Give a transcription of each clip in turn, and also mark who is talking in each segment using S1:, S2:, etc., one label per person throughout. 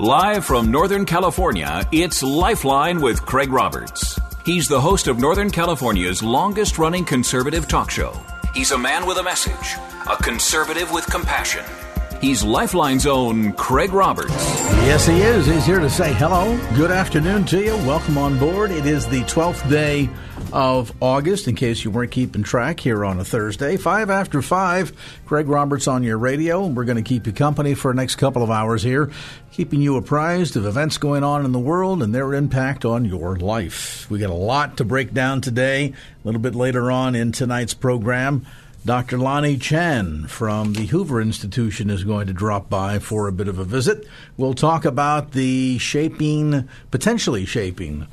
S1: Live from Northern California, it's Lifeline with Craig Roberts. He's the host of Northern California's longest running conservative talk show. He's a man with a message, a conservative with compassion. He's Lifeline's own Craig Roberts.
S2: Yes, he is. He's here to say hello. Good afternoon to you. Welcome on board. It is the 12th day of August, in case you weren't keeping track here on a Thursday. Five after five, Craig Roberts on your radio. We're going to keep you company for the next couple of hours here, keeping you apprised of events going on in the world and their impact on your life. We got a lot to break down today. A little bit later on in tonight's program. Dr. Lanhee Chen from the Hoover Institution is going to drop by for a bit of a visit. We'll talk about the shaping, potentially shaping,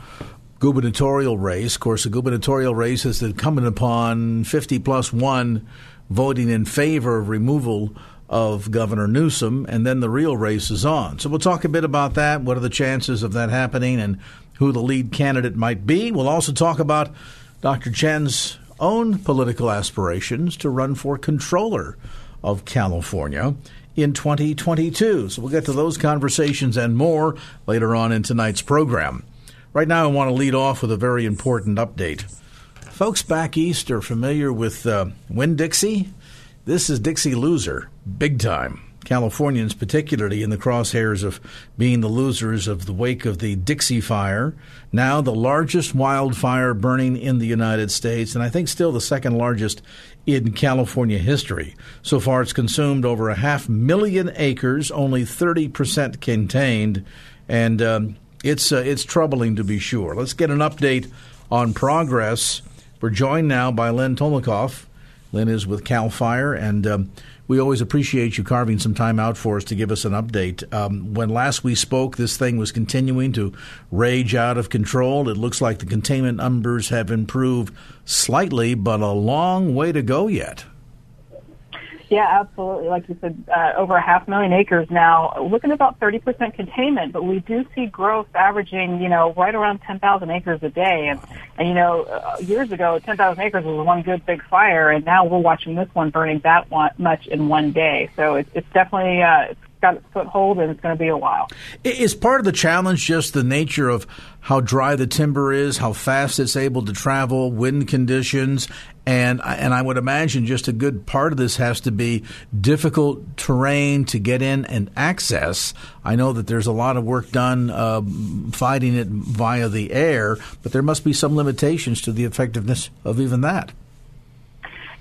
S2: gubernatorial race. Of course, the gubernatorial race is incumbent upon 50 plus one voting in favor of removal of Governor Newsom, and then the real race is on. So we'll talk a bit about that. What are the chances of that happening, and who the lead candidate might be? We'll also talk about Dr. Chen's own political aspirations to run for controller of California in 2022. So we'll get to those conversations and more later on in tonight's program. Right now, I want to lead off with a very important update. Folks back east are familiar with uh, Winn Dixie. This is Dixie Loser, big time. Californians, particularly in the crosshairs of being the losers of the wake of the Dixie Fire, now the largest wildfire burning in the United States, and I think still the second largest in California history. So far, it's consumed over a half million acres, only 30% contained, and um, it's, uh, it's troubling to be sure. Let's get an update on progress. We're joined now by Lynn Tolmachoff. Lynn is with CAL FIRE, and um, we always appreciate you carving some time out for us to give us an update. Um, when last we spoke, this thing was continuing to rage out of control. It looks like the containment numbers have improved slightly, but a long way to go yet.
S3: Yeah, absolutely. Like you said, uh, over a half million acres now, looking at about 30% containment, but we do see growth averaging, you know, right around 10,000 acres a day. And, and you know, uh, years ago, 10,000 acres was one good big fire, and now we're watching this one burning that one, much in one day. So it's, it's definitely, uh, it's got its foothold and it's going to be a while.
S2: Is part of the challenge just the nature of how dry the timber is, how fast it's able to travel, wind conditions, and and I would imagine just a good part of this has to be difficult terrain to get in and access. I know that there's a lot of work done uh, fighting it via the air, but there must be some limitations to the effectiveness of even that.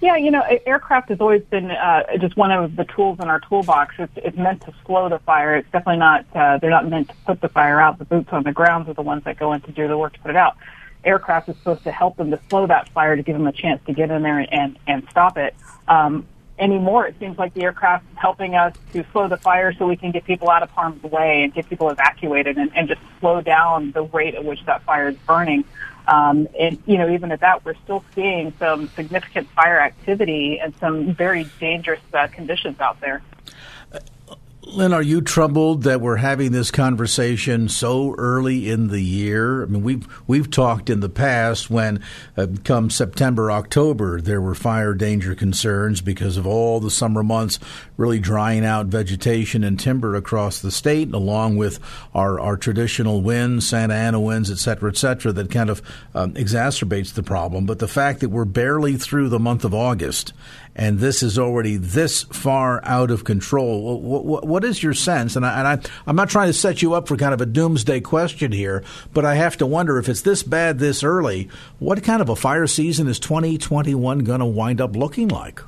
S3: Yeah, you know, aircraft has always been uh, just one of the tools in our toolbox. It's, it's meant to slow the fire. It's definitely not. Uh, they're not meant to put the fire out. The boots on the ground are the ones that go in to do the work to put it out. Aircraft is supposed to help them to slow that fire to give them a chance to get in there and and, and stop it. Um, anymore, it seems like the aircraft is helping us to slow the fire so we can get people out of harm's way and get people evacuated and, and just slow down the rate at which that fire is burning. Um, and, you know, even at that, we're still seeing some significant fire activity and some very dangerous uh, conditions out there.
S2: Lynn, are you troubled that we're having this conversation so early in the year? I mean, we've we've talked in the past when, uh, come September, October, there were fire danger concerns because of all the summer months really drying out vegetation and timber across the state, along with our, our traditional winds, Santa Ana winds, et cetera, et cetera, that kind of um, exacerbates the problem. But the fact that we're barely through the month of August and this is already this far out of control. What, what, what is your sense? And, I, and I, I'm not trying to set you up for kind of a doomsday question here, but I have to wonder if it's this bad this early, what kind of a fire season is 2021 going to wind up looking like?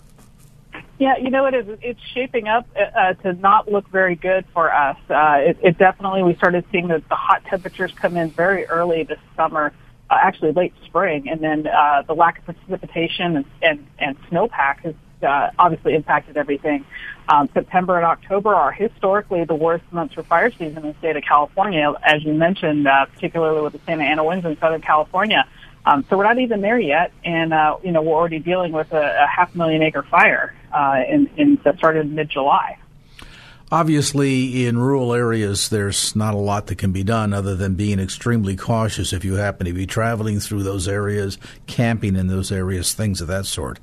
S3: Yeah, you know, it is. It's shaping up uh, to not look very good for us. Uh, it, it definitely, we started seeing the, the hot temperatures come in very early this summer uh, actually late spring, and then uh, the lack of precipitation and, and, and snowpack has uh, obviously impacted everything. Um, September and October are historically the worst months for fire season in the state of California, as you mentioned, uh, particularly with the Santa Ana winds in Southern California. Um, so we're not even there yet, and uh, you know we're already dealing with a, a half million acre fire uh, in, in that started mid July.
S2: Obviously, in rural areas, there's not a lot that can be done other than being extremely cautious if you happen to be traveling through those areas, camping in those areas, things of that sort.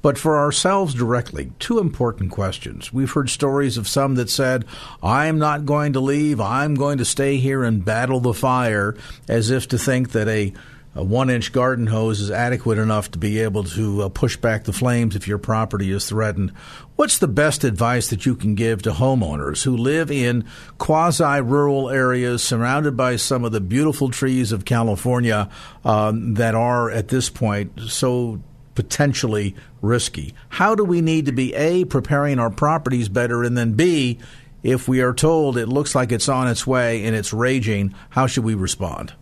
S2: But for ourselves directly, two important questions. We've heard stories of some that said, I'm not going to leave, I'm going to stay here and battle the fire, as if to think that a a one inch garden hose is adequate enough to be able to uh, push back the flames if your property is threatened. What's the best advice that you can give to homeowners who live in quasi rural areas surrounded by some of the beautiful trees of California um, that are at this point so potentially risky? How do we need to be A, preparing our properties better, and then B, if we are told it looks like it's on its way and it's raging, how should we respond?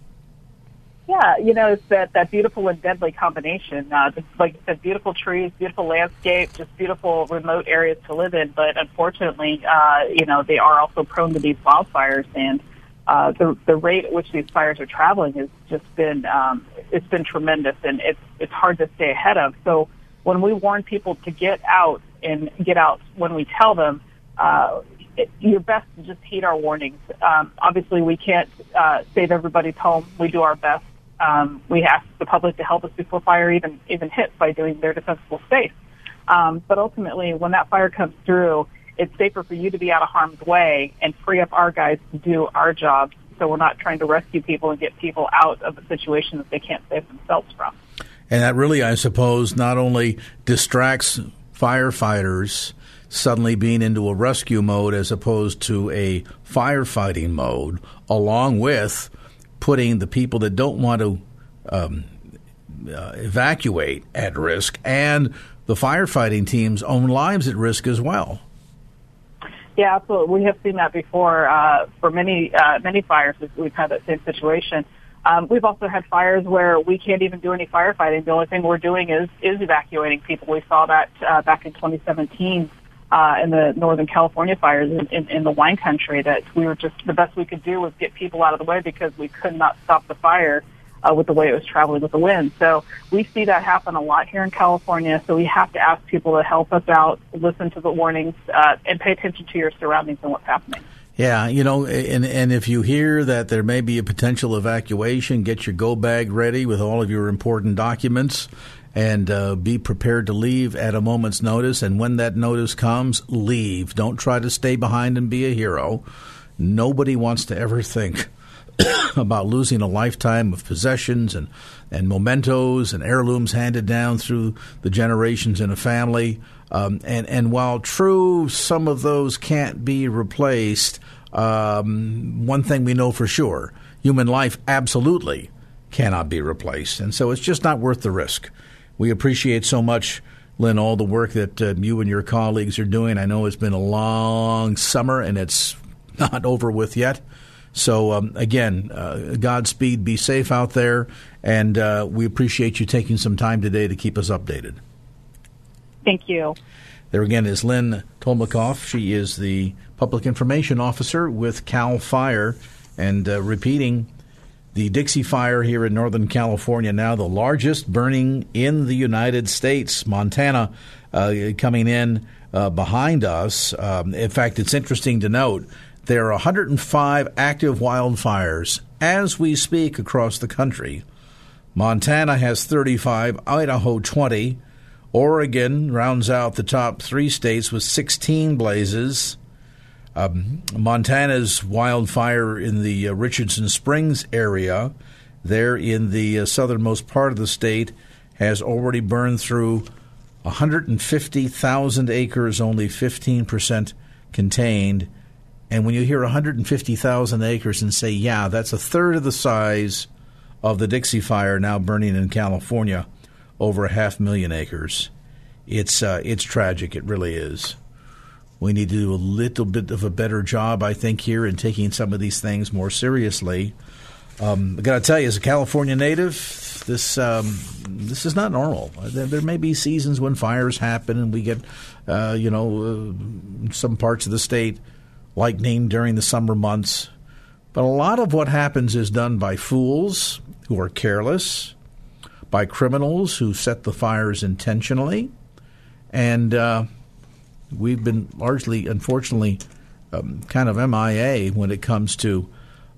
S3: Yeah, you know, it's that, that beautiful and deadly combination. Uh, just, like you said, beautiful trees, beautiful landscape, just beautiful remote areas to live in. But unfortunately, uh, you know, they are also prone to these wildfires and uh, the the rate at which these fires are traveling has just been um, it's been tremendous and it's it's hard to stay ahead of. So when we warn people to get out and get out when we tell them, uh, it, you're best to just heed our warnings. Um, obviously, we can't uh, save everybody's home. We do our best um, we ask the public to help us before fire even even hits by doing their defensible space. Um, but ultimately, when that fire comes through, it's safer for you to be out of harm's way and free up our guys to do our job. So we're not trying to rescue people and get people out of a situation that they can't save themselves from.
S2: And that really, I suppose, not only distracts firefighters suddenly being into a rescue mode as opposed to a firefighting mode, along with putting the people that don't want to um, uh, evacuate at risk and the firefighting team's own lives at risk as well.
S3: Yeah, absolutely. We have seen that before uh, for many uh, many fires. We've had that same situation. Um, we've also had fires where we can't even do any firefighting. The only thing we're doing is is evacuating people. We saw that uh, back in 2017 uh, in the Northern California fires in, in, in the wine country that we were just the best we could do was get people out of the way because we could not stop the fire uh, with the way it was traveling with the wind. So we see that happen a lot here in California. So we have to ask people to help us out, listen to the warnings, uh, and pay attention to your surroundings and what's happening.
S2: Yeah, you know, and and if you hear that there may be a potential evacuation, get your go bag ready with all of your important documents and uh, be prepared to leave at a moment's notice. And when that notice comes, leave. Don't try to stay behind and be a hero. Nobody wants to ever think about losing a lifetime of possessions and, and mementos and heirlooms handed down through the generations in a family. Um, and, and while true, some of those can't be replaced, um, one thing we know for sure human life absolutely cannot be replaced. And so it's just not worth the risk. We appreciate so much, Lynn, all the work that uh, you and your colleagues are doing. I know it's been a long summer and it's not over with yet. So, um, again, uh, Godspeed, be safe out there, and uh, we appreciate you taking some time today to keep us updated.
S3: Thank you.
S2: There again is Lynn Tolmachoff. She is the Public Information Officer with CAL FIRE, and uh, repeating the Dixie Fire here in Northern California, now the largest burning in the United States. Montana uh, coming in uh, behind us. Um, in fact, it's interesting to note there are 105 active wildfires as we speak across the country. Montana has 35, Idaho 20, Oregon rounds out the top three states with 16 blazes. Um, Montana's wildfire in the uh, Richardson Springs area, there in the uh, southernmost part of the state, has already burned through 150,000 acres, only 15% contained. And when you hear 150,000 acres and say, yeah, that's a third of the size of the Dixie Fire now burning in California, over a half million acres, it's uh, it's tragic. It really is. We need to do a little bit of a better job, I think, here in taking some of these things more seriously. Um, I got to tell you, as a California native, this um, this is not normal. There, there, may be seasons when fires happen, and we get, uh, you know, uh, some parts of the state lightning during the summer months. But a lot of what happens is done by fools who are careless, by criminals who set the fires intentionally, and uh, we've been largely, unfortunately, um, kind of MIA when it comes to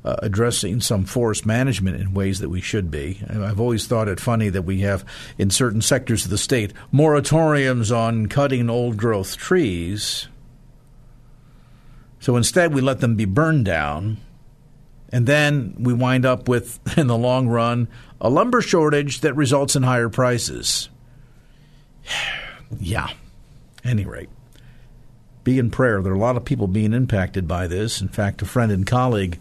S2: uh, addressing some forest management in ways that we should be. I've always thought it funny that we have, in certain sectors of the state, moratoriums on cutting old growth trees. So instead, we let them be burned down. And then we wind up with, in the long run, a lumber shortage that results in higher prices. yeah. Any rate, be in prayer. There are a lot of people being impacted by this. In fact, a friend and colleague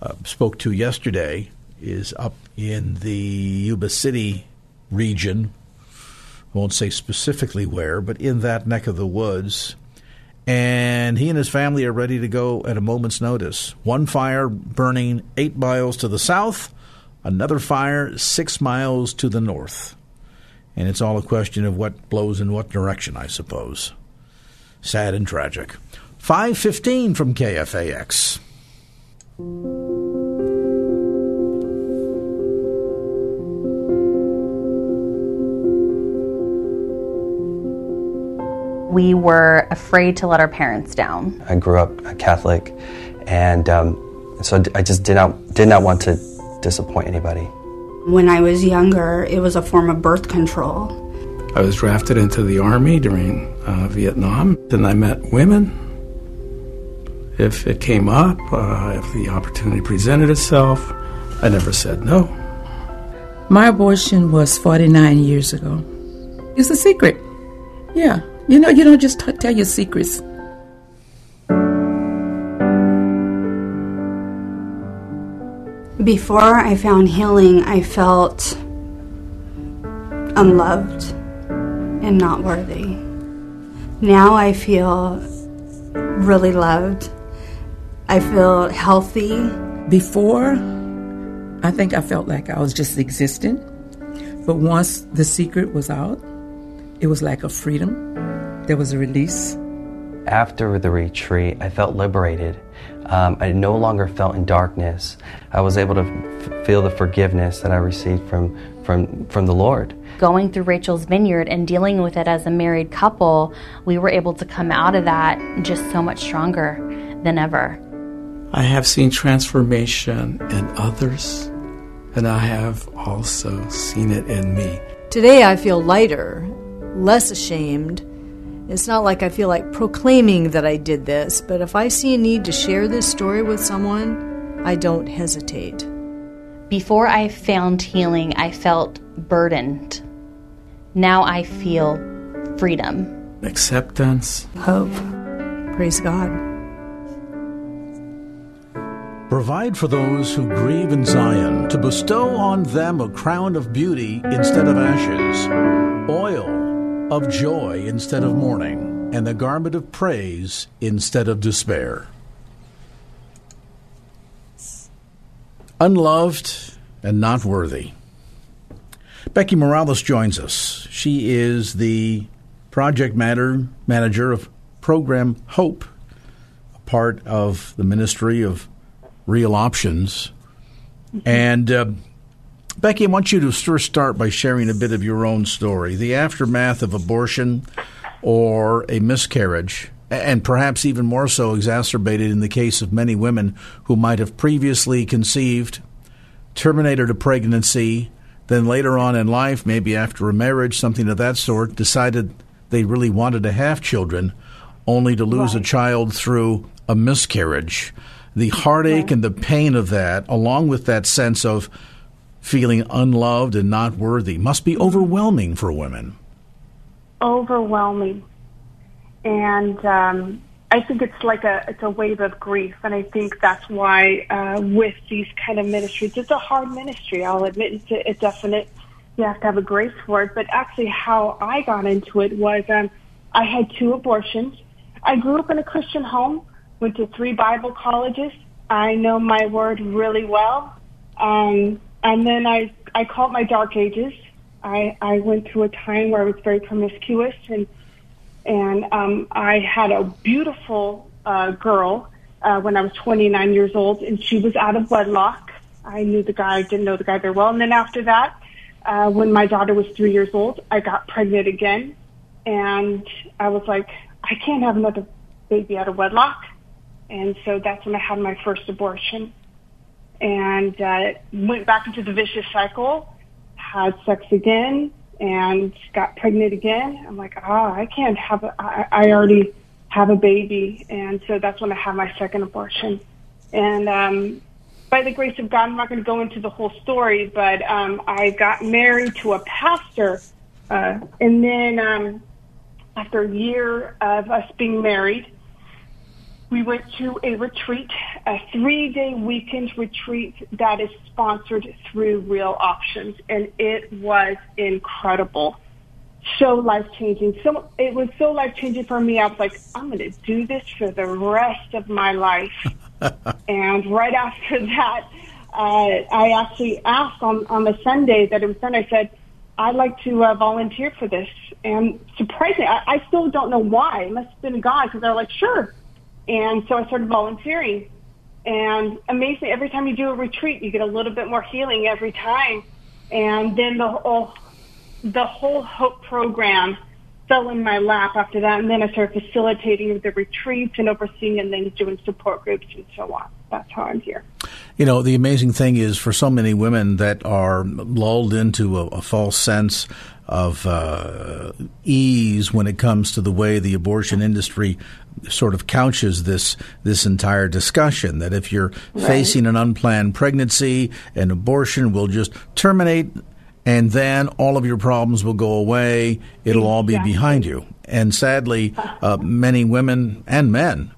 S2: uh, spoke to yesterday is up in the Yuba City region. I Won't say specifically where, but in that neck of the woods. And he and his family are ready to go at a moment's notice. One fire burning eight miles to the south, another fire six miles to the north. And it's all a question of what blows in what direction, I suppose. Sad and tragic. 515 from KFAX.
S4: we were afraid to let our parents down.
S5: I grew up Catholic, and um, so I just did not did not want to disappoint anybody.
S6: When I was younger, it was a form of birth control.
S7: I was drafted into the army during uh, Vietnam. and I met women. If it came up, uh, if the opportunity presented itself, I never said no.
S8: My abortion was 49 years ago. It's a secret. Yeah, you know, you don't just t- tell your secrets.
S6: Before I found healing, I felt unloved and not worthy. Now I feel really loved. I feel healthy.
S8: Before, I think I felt like I was just existing. But once the secret was out, it was like a freedom there was a release.
S5: After the retreat, I felt liberated. Um, I no longer felt in darkness. I was able to f- feel the forgiveness that I received from, from, from the Lord.
S4: Going through Rachel's Vineyard and dealing with it as a married couple, we were able to come out of that just so much stronger than ever.
S7: I have seen transformation in others, and I have also seen it in me.
S9: Today I feel lighter, less ashamed it's not like I feel like proclaiming that I did this, but if I see a need to share this story with someone, I don't hesitate.
S4: Before I found healing, I felt burdened. Now I feel freedom,
S7: acceptance,
S9: hope. Praise God.
S2: Provide for those who grieve in Zion, to bestow on them a crown of beauty instead of ashes, oil of joy instead of mourning, and the garment of praise instead of despair. Unloved and not worthy. Becky Morales joins us. She is the project matter manager of program Hope, a part of the Ministry of Real Options. And uh, Becky, I want you to first start by sharing a bit of your own story, the aftermath of abortion or a miscarriage, and perhaps even more so exacerbated in the case of many women who might have previously conceived, terminated a pregnancy, then later on in life, maybe after a marriage, something of that sort, decided they really wanted to have children, only to lose right. a child through a miscarriage. The heartache and the pain of that, along with that sense of feeling unloved and not worthy must be overwhelming for women.
S3: Overwhelming, and um, I think it's like a it's a wave of grief, and I think that's why uh, with these kind of ministries, it's a hard ministry. I'll admit it's a, a definite. You have to have a grace for it, but actually, how I got into it was um, I had two abortions. I grew up in a Christian home, went to three Bible colleges. I know my word really well.
S10: Um, and then I, I call it my dark ages. I, I went through a time where I was very promiscuous and, and, um, I had a beautiful, uh, girl, uh, when I was 29 years old and she was out of wedlock. I knew the guy, didn't know the guy very well. And then after that, uh, when my daughter was three years old, I got pregnant again and I was like, I can't have another baby out of wedlock. And so that's when I had my first abortion and uh, went back into the vicious cycle, had sex again, and got pregnant again. I'm like, ah, oh, I can't have. A, I, I already have a baby, and so that's when I had my second abortion. And um, by the grace of God, I'm not going to go into the whole story, but um, I got married to a pastor, uh, and then um, after a year of us being married, we went to a retreat, a three day weekend retreat that is sponsored through Real Options, and it was incredible. So life changing. So it was so life changing for me. I was like, I'm going to do this for the rest of my life. and right after that, uh, I actually asked on on the Sunday that it was done. I said, I'd like to uh, volunteer for this. And surprisingly, I, I still don't know why. It must have been God because they're like, sure and so I started volunteering. And amazing, every time you do a retreat, you get a little bit more healing every time. And then the whole, the whole Hope program fell in my lap after that. And then I started facilitating the retreats and overseeing and then doing support groups and so on. That's how I'm here.
S2: You know, the amazing thing is for so many women that are lulled into a, a false sense of uh, ease when it comes to the way the abortion industry sort of couches this this entire discussion that if you're right. facing an unplanned pregnancy, an abortion will just terminate and then all of your problems will go away. It'll all be behind you. And sadly, uh, many women and men,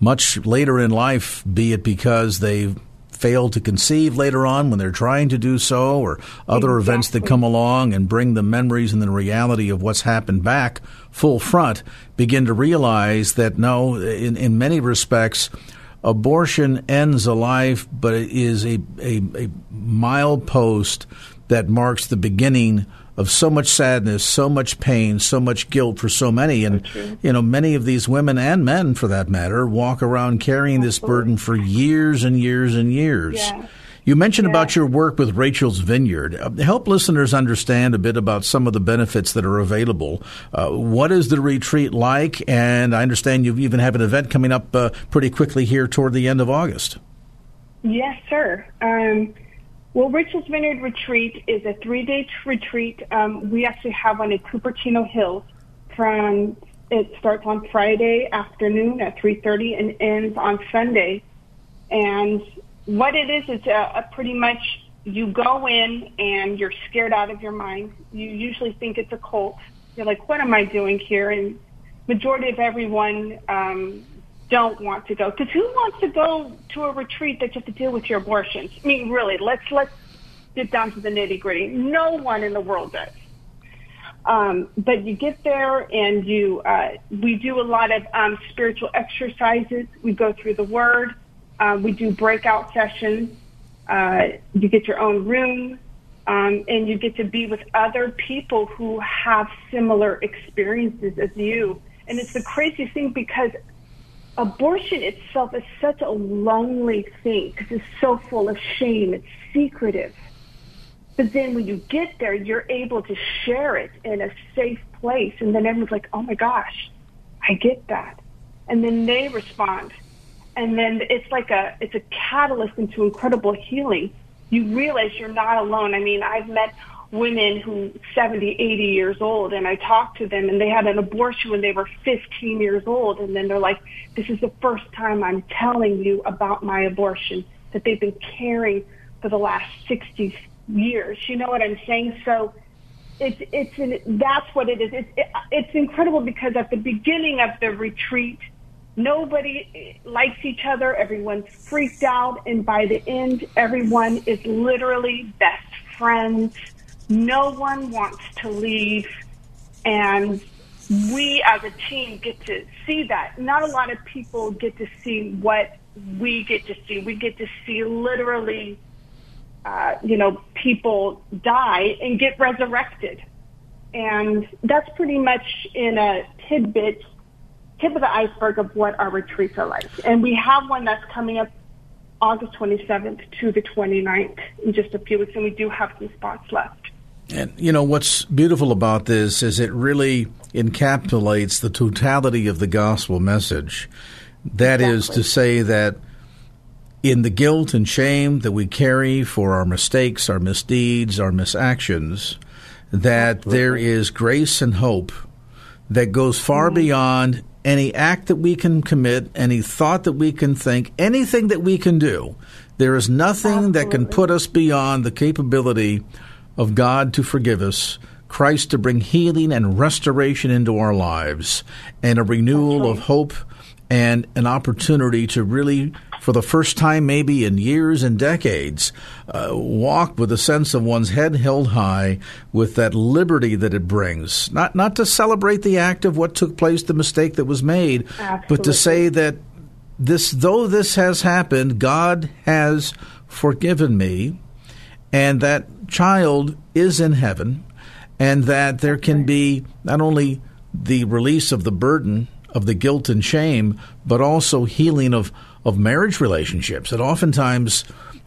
S2: much later in life, be it because they've fail to conceive later on when they're trying to do so, or other exactly. events that come along and bring the memories and the reality of what's happened back full front, begin to realize that no, in, in many respects, abortion ends a life, but it is a, a, a milepost that marks the beginning of so much sadness, so much pain, so much guilt for so many. And, you know, many of these women and men, for that matter, walk around carrying this burden for years and years and years. Yeah. You mentioned yeah. about your work with Rachel's Vineyard. Uh, help listeners understand a bit about some of the benefits that are available. Uh, what is the retreat like? And I understand you even have an event coming up uh, pretty quickly here toward the end of August.
S10: Yes, sir. Um, well, Rachel's Vineyard Retreat is a three-day retreat. Um, we actually have one at Cupertino Hills. From it starts on Friday afternoon at 3:30 and ends on Sunday. And what it is, it's a, a pretty much you go in and you're scared out of your mind. You usually think it's a cult. You're like, what am I doing here? And majority of everyone um, don't want to go. Because who wants to go to a retreat that you have to deal with your abortions? I mean, really, let's let's get down to the nitty gritty. No one in the world does. Um, but you get there and you, uh, we do a lot of um, spiritual exercises. We go through the Word. Uh, we do breakout sessions. Uh, you get your own room, um, and you get to be with other people who have similar experiences as you. And it's the craziest thing because abortion itself is such a lonely thing because it's so full of shame. It's secretive. But then when you get there, you're able to share it in a safe place. And then everyone's like, oh my gosh, I get that. And then they respond. And then it's like a, it's a catalyst into incredible healing. You realize you're not alone. I mean, I've met women who 70, 80 years old and I talked to them and they had an abortion when they were 15 years old and then they're like, this is the first time I'm telling you about my abortion that they've been carrying for the last 60 years. You know what I'm saying? So it's, it's, an, that's what it is. It's, it, it's incredible because at the beginning of the retreat, nobody eh, likes each other. Everyone's freaked out. And by the end, everyone is literally best friends no one wants to leave, and we as a team get to see that. Not a lot of people get to see what we get to see. We get to see literally uh, you know, people die and get resurrected. And that's pretty much in a tidbit, tip of the iceberg of what our retreats are like. And we have one that's coming up August 27th to the 29th in just a few weeks, and we do have some spots left.
S2: And you know what's beautiful about this is it really encapsulates the totality of the gospel message. That exactly. is to say that in the guilt and shame that we carry for our mistakes, our misdeeds, our misactions, that Absolutely. there is grace and hope that goes far mm-hmm. beyond any act that we can commit, any thought that we can think, anything that we can do. There is nothing Absolutely. that can put us beyond the capability of God to forgive us, Christ to bring healing and restoration into our lives, and a renewal right. of hope and an opportunity to really, for the first time maybe in years and decades, uh, walk with a sense of one's head held high with that liberty that it brings. Not, not to celebrate the act of what took place, the mistake that was made, Absolutely. but to say that this, though this has happened, God has forgiven me, and that child is in heaven, and that there can be not only the release of the burden of the guilt and shame, but also healing of, of marriage relationships. that oftentimes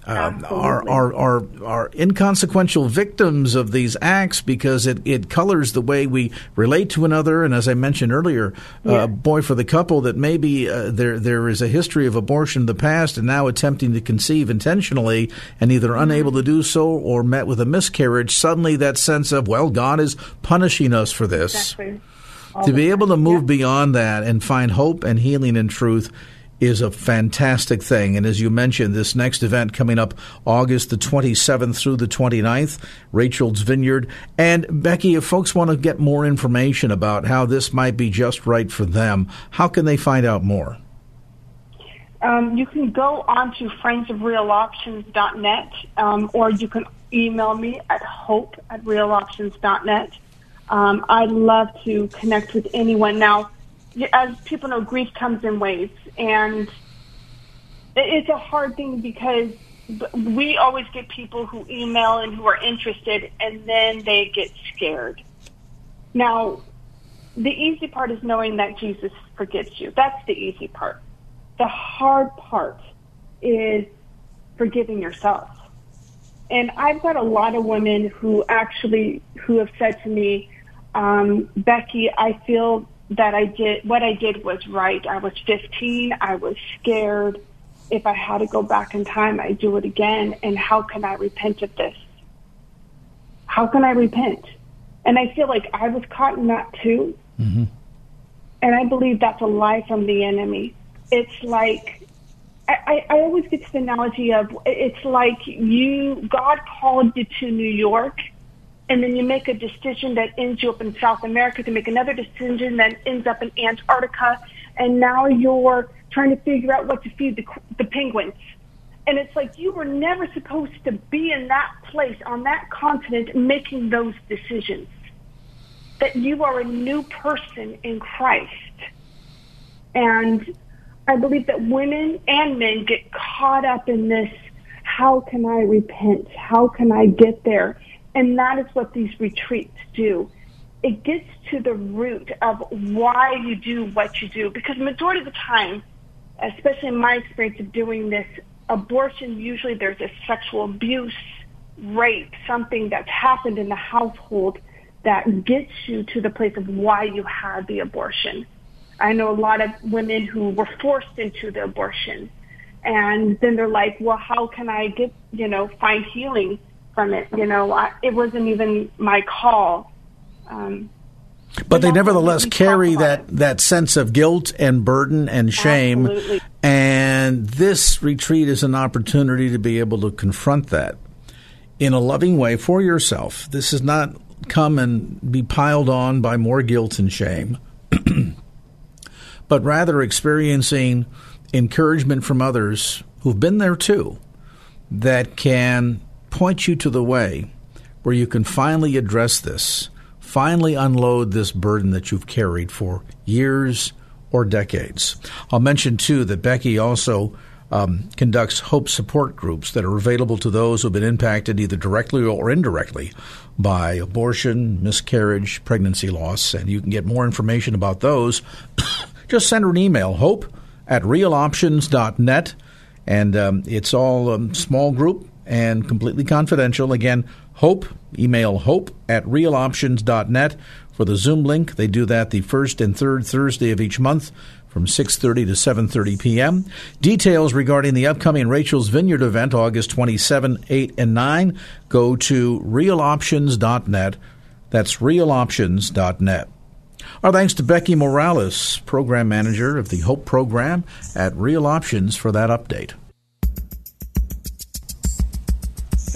S2: uh, are, are, are, are inconsequential victims of these acts because it, it colors the way we relate to another. And as I mentioned earlier, uh, yeah. uh, boy, for the couple that maybe uh, there there is a history of abortion in the past and now attempting to conceive intentionally and either mm-hmm. unable to do so or met with a miscarriage, suddenly that sense of, well, God is punishing us for this.
S10: Exactly.
S2: To be able to move yeah. beyond that and find hope and healing and truth is a fantastic thing. And as you mentioned, this next event coming up August the 27th through the 29th, Rachel's Vineyard. And Becky, if folks want to get more information about how this might be just right for them, how can they find out more?
S10: Um, you can go on to friendsofrealoptions.net um, or you can email me at hope at realoptions.net. Um, I'd love to connect with anyone. Now, as people know, grief comes in waves, and it's a hard thing because we always get people who email and who are interested, and then they get scared. Now, the easy part is knowing that Jesus forgives you. That's the easy part. The hard part is forgiving yourself. And I've got a lot of women who actually who have said to me, um, Becky, I feel that I did what I did was right. I was 15. I was scared. If I had to go back in time, I'd do it again. And how can I repent of this? How can I repent? And I feel like I was caught in that too. Mm-hmm. And I believe that's a lie from the enemy. It's like I, I always get to the analogy of it's like you God called you to New York and then you make a decision that ends you up in South America to make another decision that ends up in Antarctica, and now you're trying to figure out what to feed the, the penguins. And it's like you were never supposed to be in that place on that continent making those decisions. That you are a new person in Christ. And I believe that women and men get caught up in this how can I repent? How can I get there? And that is what these retreats do. It gets to the root of why you do what you do. Because majority of the time, especially in my experience of doing this, abortion, usually there's a sexual abuse, rape, something that's happened in the household that gets you to the place of why you had the abortion. I know a lot of women who were forced into the abortion. And then they're like, well, how can I get, you know, find healing? From it. You know, I, it wasn't even my call. Um,
S2: but they nevertheless carry that, that sense of guilt and burden and shame.
S10: Absolutely.
S2: And this retreat is an opportunity to be able to confront that in a loving way for yourself. This is not come and be piled on by more guilt and shame, but rather experiencing encouragement from others who've been there too that can point you to the way where you can finally address this, finally unload this burden that you've carried for years or decades. I'll mention, too, that Becky also um, conducts hope support groups that are available to those who have been impacted either directly or indirectly by abortion, miscarriage, pregnancy loss. And you can get more information about those. Just send her an email, hope at realoptions.net. And um, it's all um, small group and completely confidential. Again, hope, email hope at realoptions.net for the Zoom link. They do that the first and third Thursday of each month from 6:30 to 7:30 p.m. Details regarding the upcoming Rachel's Vineyard event August 27, 8 and 9 go to realoptions.net. That's realoptions.net. Our thanks to Becky Morales, program manager of the Hope program at Real Options for that update.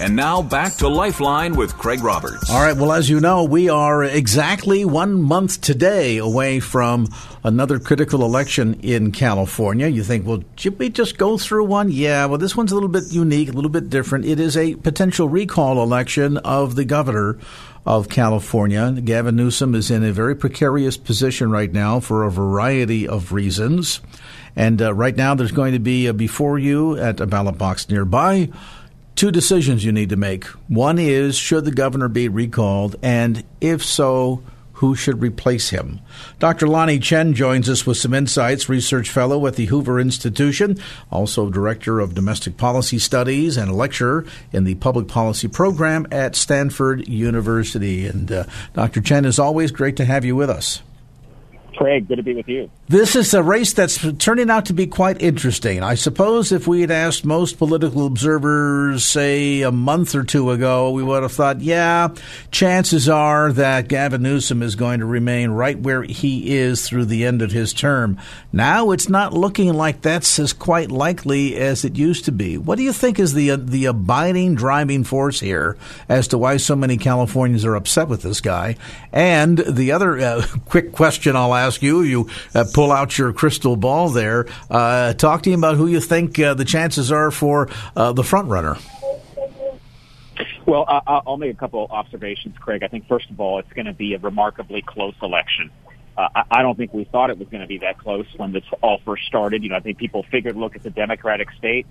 S1: And now back to Lifeline with Craig Roberts.
S2: All right. Well, as you know, we are exactly one month today away from another critical election in California. You think, well, should we just go through one? Yeah. Well, this one's a little bit unique, a little bit different. It is a potential recall election of the governor of California. Gavin Newsom is in a very precarious position right now for a variety of reasons. And uh, right now, there's going to be uh, before you at a ballot box nearby two decisions you need to make. One is should the governor be recalled, and if so, who should replace him? Dr. Lanhee Chen joins us with some insights, research fellow at the Hoover Institution, also director of domestic policy studies and a lecturer in the public policy program at Stanford University. And uh, Dr. Chen, is always great to have you with us.
S11: Craig, good to be with you.
S2: This is a race that's turning out to be quite interesting. I suppose if we had asked most political observers, say, a month or two ago, we would have thought, yeah, chances are that Gavin Newsom is going to remain right where he is through the end of his term. Now it's not looking like that's as quite likely as it used to be. What do you think is the, the abiding driving force here as to why so many Californians are upset with this guy? And the other uh, quick question I'll ask you, you uh, pull out your crystal ball there. Uh, talk to me about who you think uh, the chances are for uh, the front runner.
S11: Well, I'll make a couple observations, Craig. I think first of all, it's going to be a remarkably close election. Uh, I don't think we thought it was going to be that close when this all first started. You know, I think people figured, look at the Democratic state,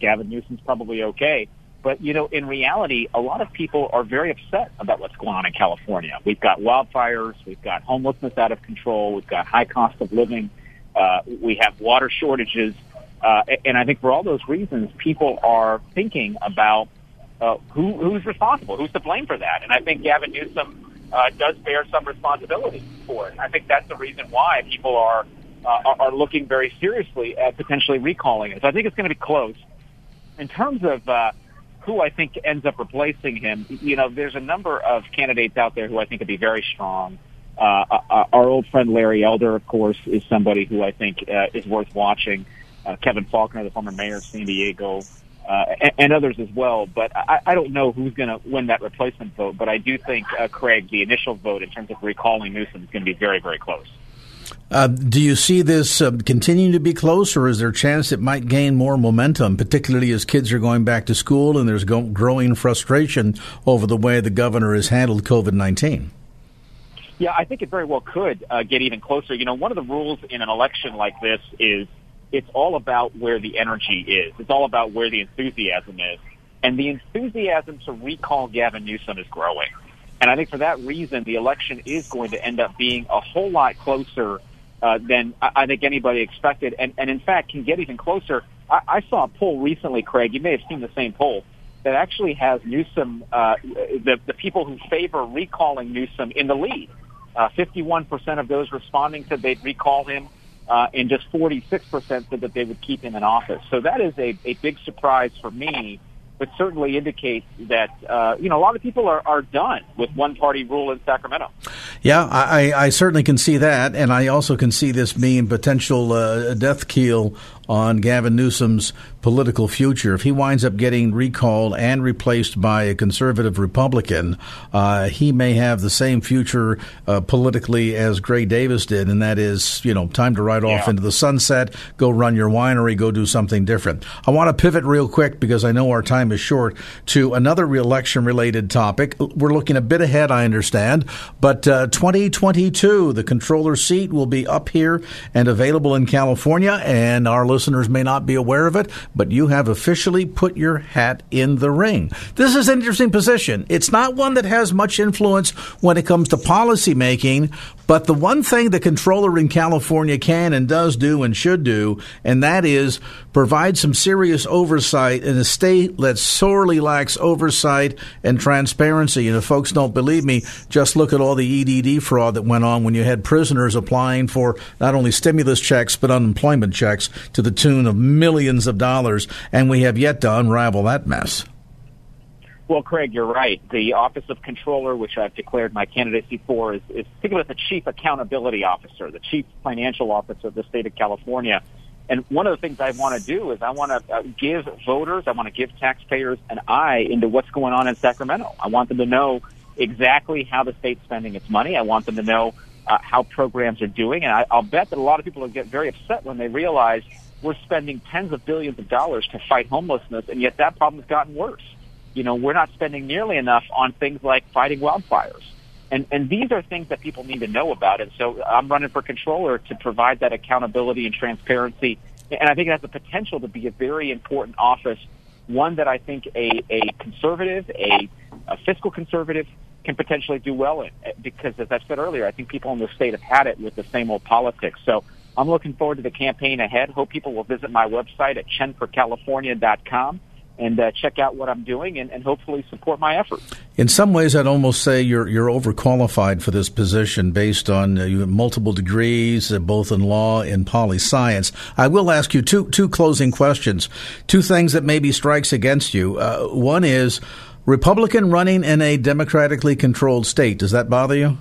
S11: Gavin Newsom's probably okay. But, you know, in reality, a lot of people are very upset about what's going on in California. We've got wildfires. We've got homelessness out of control. We've got high cost of living. Uh, we have water shortages. Uh, and I think for all those reasons, people are thinking about uh, who, who's responsible, who's to blame for that. And I think Gavin Newsom uh, does bear some responsibility for it. I think that's the reason why people are, uh, are looking very seriously at potentially recalling it. So I think it's going to be close. In terms of uh, who I think ends up replacing him, you know, there's a number of candidates out there who I think would be very strong. Uh, uh, our old friend Larry Elder, of course, is somebody who I think uh, is worth watching. Uh, Kevin Faulconer, the former mayor of San Diego, uh, and, and others as well. But I, I don't know who's going to win that replacement vote. But I do think, uh, Craig, the initial vote in terms of recalling Newsom is going to be very, very close.
S2: Uh, do you see this uh, continuing to be close, or is there a chance it might gain more momentum, particularly as kids are going back to school and there's go- growing frustration over the way the governor has handled COVID 19?
S11: Yeah, I think it very well could uh, get even closer. You know, one of the rules in an election like this is it's all about where the energy is. It's all about where the enthusiasm is. And the enthusiasm to recall Gavin Newsom is growing. And I think for that reason, the election is going to end up being a whole lot closer uh, than I, think anybody expected, and, and in fact can get even closer. I, I saw a poll recently, Craig. You may have seen the same poll that actually has Newsom, uh, the the people who favor recalling Newsom in the lead. Uh, 51% of those responding said they'd recall him, uh, and just 46% said that they would keep him in office. So that is a, a big surprise for me but certainly indicates that uh, you know a lot of people are, are done with one party rule in Sacramento.
S2: Yeah, I, I certainly can see that, and I also can see this being potential uh, death keel on Gavin Newsom's political future. If he winds up getting recalled and replaced by a conservative Republican, uh, he may have the same future uh, politically as Gray Davis did, and that is, you know, time to ride off into the sunset, go run your winery, go do something different. I want to pivot real quick because I know our time time is short, to another election related topic. We're looking a bit ahead, I understand, but uh, 2022, the controller seat will be up here and available in California, and our listeners may not be aware of it, but you have officially put your hat in the ring. This is an interesting position. It's not one that has much influence when it comes to policy making, but the one thing the controller in California can and does do and should do, and that is provide some serious oversight in a state that sorely lacks oversight and transparency. And if folks don't believe me, just look at all the EDD fraud that went on when you had prisoners applying for not only stimulus checks, but unemployment checks to the tune of millions of dollars. And we have yet to unravel that mess.
S11: Well, Craig, you're right. The Office of Controller, which I've declared my candidacy for, is, is think it the Chief Accountability Officer, the Chief Financial Officer of the state of California. And one of the things I want to do is I want to uh, give voters, I want to give taxpayers an eye into what's going on in Sacramento. I want them to know exactly how the state's spending its money. I want them to know uh, how programs are doing. And I, I'll bet that a lot of people will get very upset when they realize we're spending tens of billions of dollars to fight homelessness, and yet that problem's gotten worse you know, we're not spending nearly enough on things like fighting wildfires. And, and these are things that people need to know about. And so I'm running for controller to provide that accountability and transparency. And I think it has the potential to be a very important office, one that I think a, a conservative, a, a fiscal conservative can potentially do well in. Because as I said earlier, I think people in the state have had it with the same old politics. So I'm looking forward to the campaign ahead. Hope people will visit my website at chenforcalifornia.com and uh, check out what I'm doing and, and, hopefully support my efforts.
S2: In some ways, I'd almost say you're you're overqualified for this position based on uh, multiple degrees, uh, both in law and poli science. I will ask you two two closing questions, two things that maybe strikes against you. Uh, one is Republican running in a democratically controlled state. Does that bother you?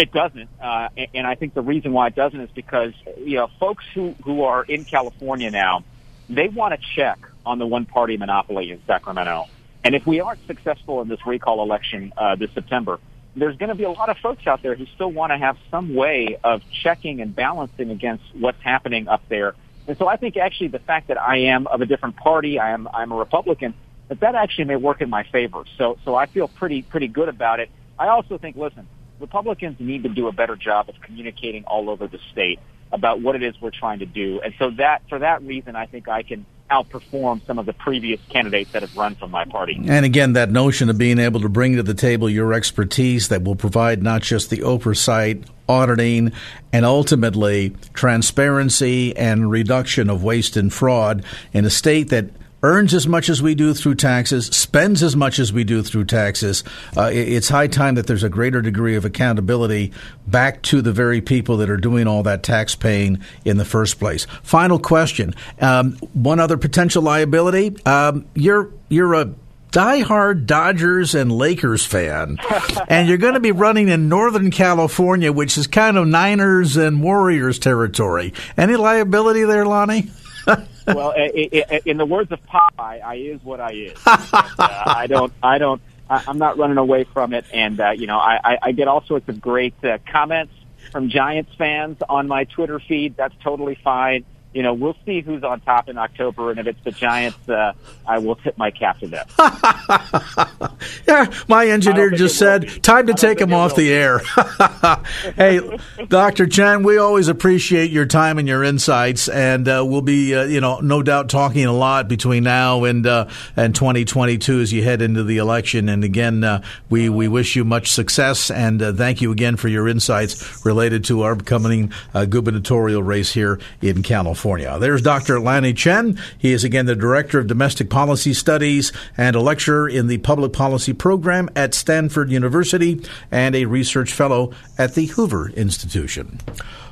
S11: It doesn't, uh, and I think the reason why it doesn't is because you know folks who who are in California now, they want to check on the one party monopoly in Sacramento. And if we aren't successful in this recall election uh, this September, there's going to be a lot of folks out there who still want to have some way of checking and balancing against what's happening up there. And so I think actually the fact that I am of a different party, I am I'm a Republican, that that actually may work in my favor. So so I feel pretty pretty good about it. I also think listen, Republicans need to do a better job of communicating all over the state about what it is we're trying to do. And so that for that reason I think I can outperform some of the previous candidates that have run from my party.
S2: And again, that notion of being able to bring to the table your expertise that will provide not just the oversight, auditing, and ultimately transparency and reduction of waste and fraud in a state that earns as much as we do through taxes, spends as much as we do through taxes. Uh, it's high time that there's a greater degree of accountability back to the very people that are doing all that tax paying in the first place. Final question: um, One other potential liability. Um, you're you're a diehard Dodgers and Lakers fan, and you're going to be running in Northern California, which is kind of Niners and Warriors territory. Any liability there, Lanhee?
S11: well, in the words of Popeye, I is what I is. And, uh, I don't, I don't, I'm not running away from it. And, uh, you know, I, I get all sorts of great uh, comments from Giants fans on my Twitter feed. That's totally fine you know, we'll see who's on top in October, and if it's the Giants, uh, I will tip my cap to them.
S2: yeah, my engineer just said, time to take him off the air. hey, Dr. Chen, we always appreciate your time and your insights, and uh, we'll be, uh, you know, no doubt talking a lot between now and uh, and 2022 as you head into the election. And again, uh, we, we wish you much success, and uh, thank you again for your insights related to our upcoming gubernatorial race here in California. California. There's Dr. Lanhee Chen. He is again the Director of Domestic Policy Studies and a lecturer in the Public Policy Program at Stanford University and a research fellow at the Hoover Institution.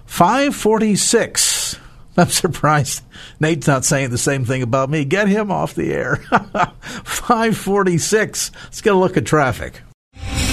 S2: 546. I'm surprised Nate's not saying the same thing about me. Get him off the air. 546. Let's get a look at traffic.